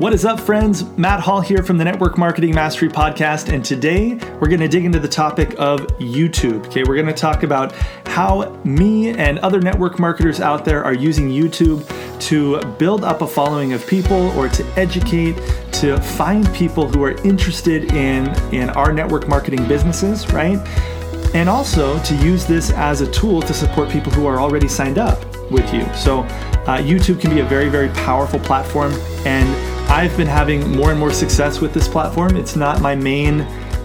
What is up, friends? Matt Hall here from the Network Marketing Mastery Podcast, and today we're going to dig into the topic of YouTube. Okay, we're going to talk about how me and other network marketers out there are using YouTube to build up a following of people or to educate, to find people who are interested in, in our network marketing businesses, right? And also to use this as a tool to support people who are already signed up with you. So, uh, YouTube can be a very, very powerful platform, and I've been having more and more success with this platform. It's not my main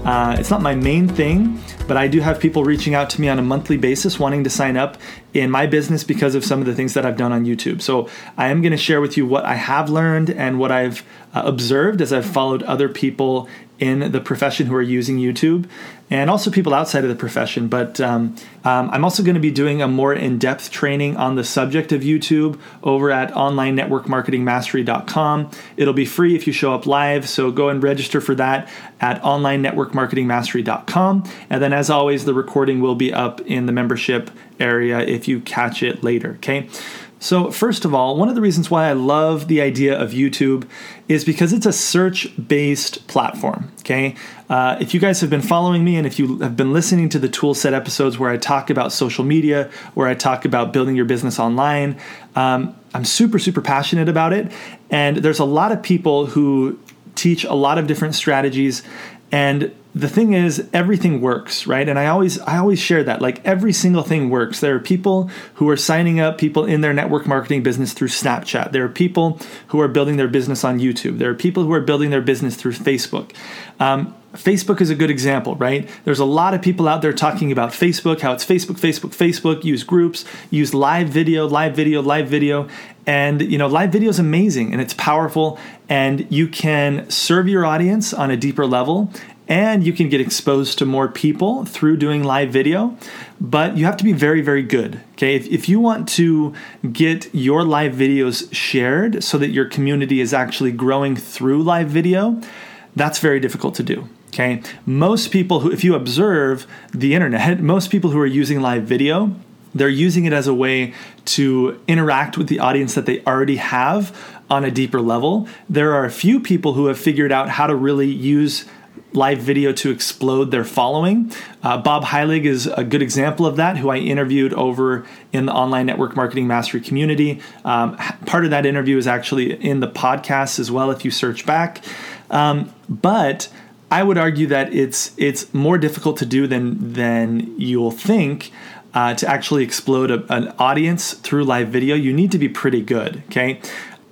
uh, it's not my main thing, but I do have people reaching out to me on a monthly basis wanting to sign up in my business because of some of the things that I've done on YouTube. So I am going to share with you what I have learned and what I've uh, observed as I've followed other people in the profession who are using YouTube and also people outside of the profession. But um, um, I'm also going to be doing a more in depth training on the subject of YouTube over at onlinenetworkmarketingmastery.com. It'll be free if you show up live, so go and register for that at onlinenetworkmarketingmastery.com. And then, as always, the recording will be up in the membership area if you catch it later, okay? So, first of all, one of the reasons why I love the idea of YouTube is because it's a search based platform. Okay. Uh, if you guys have been following me and if you have been listening to the toolset episodes where I talk about social media, where I talk about building your business online, um, I'm super, super passionate about it. And there's a lot of people who teach a lot of different strategies. And the thing is everything works right? And i always i always share that. Like every single thing works. There are people who are signing up people in their network marketing business through snapchat. There are people who are building their business on youtube. There are people who are building their business through facebook. Um, Facebook is a good example, right? There's a lot of people out there talking about Facebook, how it's Facebook, Facebook, Facebook, use groups, use live video, live video, live video. And, you know, live video is amazing and it's powerful and you can serve your audience on a deeper level and you can get exposed to more people through doing live video but you have to be very very good okay if, if you want to get your live videos shared so that your community is actually growing through live video that's very difficult to do okay most people who if you observe the internet most people who are using live video they're using it as a way to interact with the audience that they already have on a deeper level. There are a few people who have figured out how to really use live video to explode their following. Uh, Bob Heilig is a good example of that, who I interviewed over in the online network marketing mastery community. Um, part of that interview is actually in the podcast as well, if you search back. Um, but I would argue that it's it's more difficult to do than than you'll think. Uh, to actually explode a, an audience through live video, you need to be pretty good. Okay,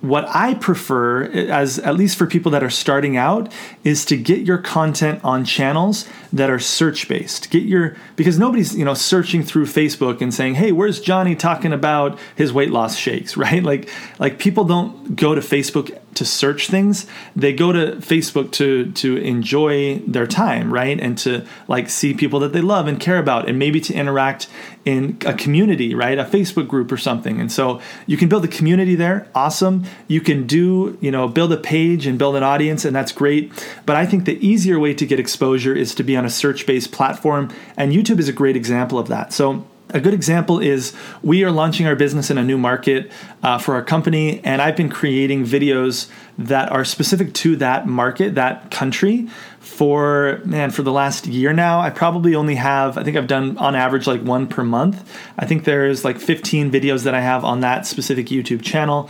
what I prefer, eh, as at least for people that are starting out, is to get your content on channels that are search based. Get your because nobody's you know searching through Facebook and saying, "Hey, where's Johnny talking about his weight loss shakes?" Right? Like like people don't go to Facebook to search things they go to facebook to to enjoy their time right? And to like see people that they love and care about and maybe to interact in a community right? A facebook group or something. And so you can build a community there. Awesome. You can do you know build a page and build an audience and that's great. But i think the easier way to get exposure is to be on a search based platform and youtube is a great example of that. So a good example is we are launching our business in a new market uh, for our company, and I've been creating videos that are specific to that market, that country, for man for the last year now. I probably only have I think I've done on average like one per month. I think there's like 15 videos that I have on that specific YouTube channel,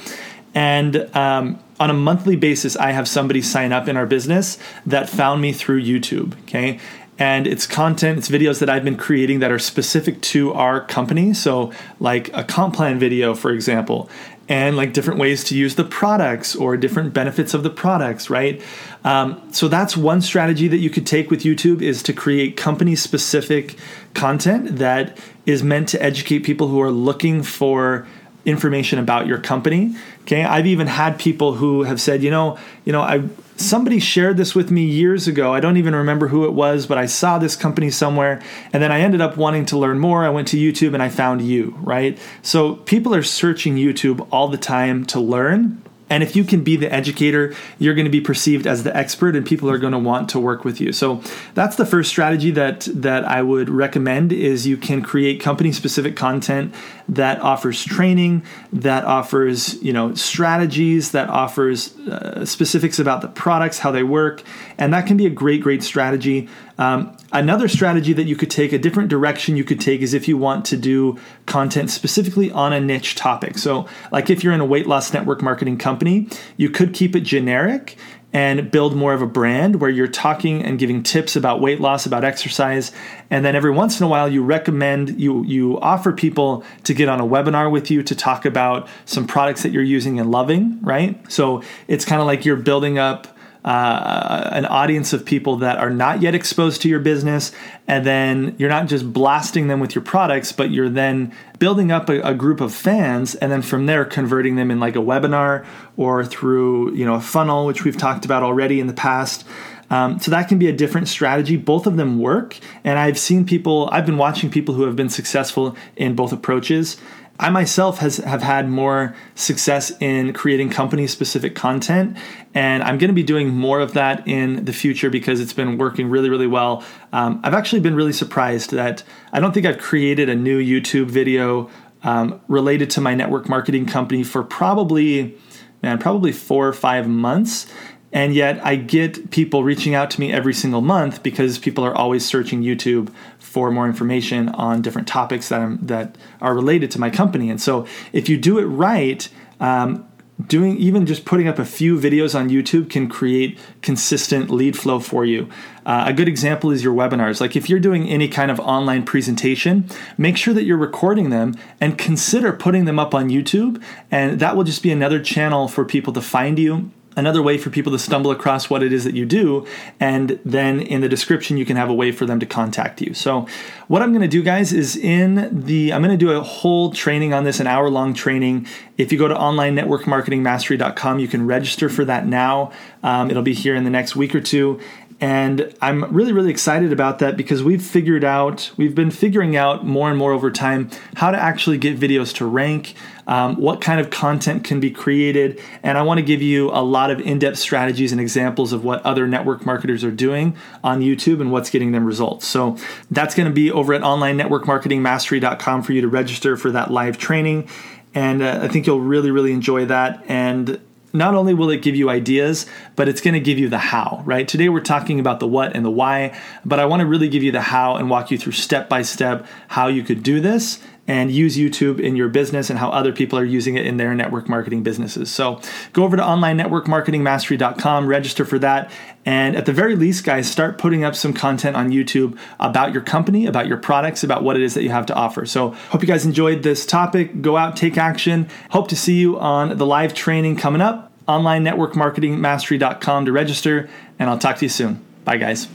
and um, on a monthly basis, I have somebody sign up in our business that found me through YouTube. Okay, and it's content, it's videos that I've been creating that are specific to our company. So, like a comp plan video, for example, and like different ways to use the products or different benefits of the products, right? Um, so that's one strategy that you could take with YouTube is to create company specific content that is meant to educate people who are looking for information about your company. Okay, I've even had people who have said, you know, you know, I somebody shared this with me years ago. I don't even remember who it was, but I saw this company somewhere and then I ended up wanting to learn more. I went to YouTube and I found you, right? So people are searching YouTube all the time to learn. And if you can be the educator, you're going to be perceived as the expert and people are going to want to work with you. So that's the first strategy that that I would recommend is you can create company specific content that offers training, that offers, you know, strategies, that offers uh, specifics about the products, how they work, and that can be a great great strategy. Um, another strategy that you could take, a different direction you could take, is if you want to do content specifically on a niche topic. So, like if you're in a weight loss network marketing company, you could keep it generic and build more of a brand where you're talking and giving tips about weight loss, about exercise, and then every once in a while you recommend you you offer people to get on a webinar with you to talk about some products that you're using and loving, right? So it's kind of like you're building up uh, an audience of people that are not yet exposed to your business. And then you're not just blasting them with your products, but you're then building up a, a, group of fans and then from there converting them in like a webinar or through, you know, a funnel, which we've talked about already in the past. Um, so that can be a different strategy. Both of them work. And I've seen people, I've been watching people who have been successful in both approaches. I myself has have had more success in creating company specific content, and I'm going to be doing more of that in the future because it's been working really, really well. Um, I've actually been really surprised that I don't think I've created a new YouTube video um, related to my network marketing company for probably, man, probably four or five months. And yet I get people reaching out to me every single month because people are always searching YouTube for more information on different topics that, I'm, that are related to my company. And so if you do it right, um, doing even just putting up a few videos on YouTube can create consistent lead flow for you. Uh, a good example is your webinars. Like if you're doing any kind of online presentation, make sure that you're recording them and consider putting them up on YouTube. And that will just be another channel for people to find you another way for people to stumble across what it is that you do. And then in the description, you can have a way for them to contact you. So, what I'm going to do, guys, is in the, I'm going to do a whole training on this, an hour long training. If you go to onlinenetworkmarketingmastery.com, you can register for that now. Um, it'll be here in the next week or two. And I'm really, really excited about that because we've figured out, we've been figuring out more and more over time how to actually get videos to rank, um, what kind of content can be created. And I want to give you a lot of in depth strategies and examples of what other network marketers are doing on YouTube and what's getting them results. So that's going to be over at onlinenetworkmarketingmastery.com for you to register for that live training. And uh, I think you'll really, really enjoy that. And not only will it give you ideas, but it's going to give you the how, right? Today we're talking about the what and the why, but I want to really give you the how and walk you through step by step how you could do this and use YouTube in your business and how other people are using it in their network marketing businesses. So go over to onlinenetworkmarketingmastery.com, register for that. And at the very least, guys, start putting up some content on YouTube about your company, about your products, about what it is that you have to offer. So hope you guys enjoyed this topic. Go out, take action. Hope to see you on the live training coming up. Online network marketing mastery.com to register, and I'll talk to you soon. Bye, guys.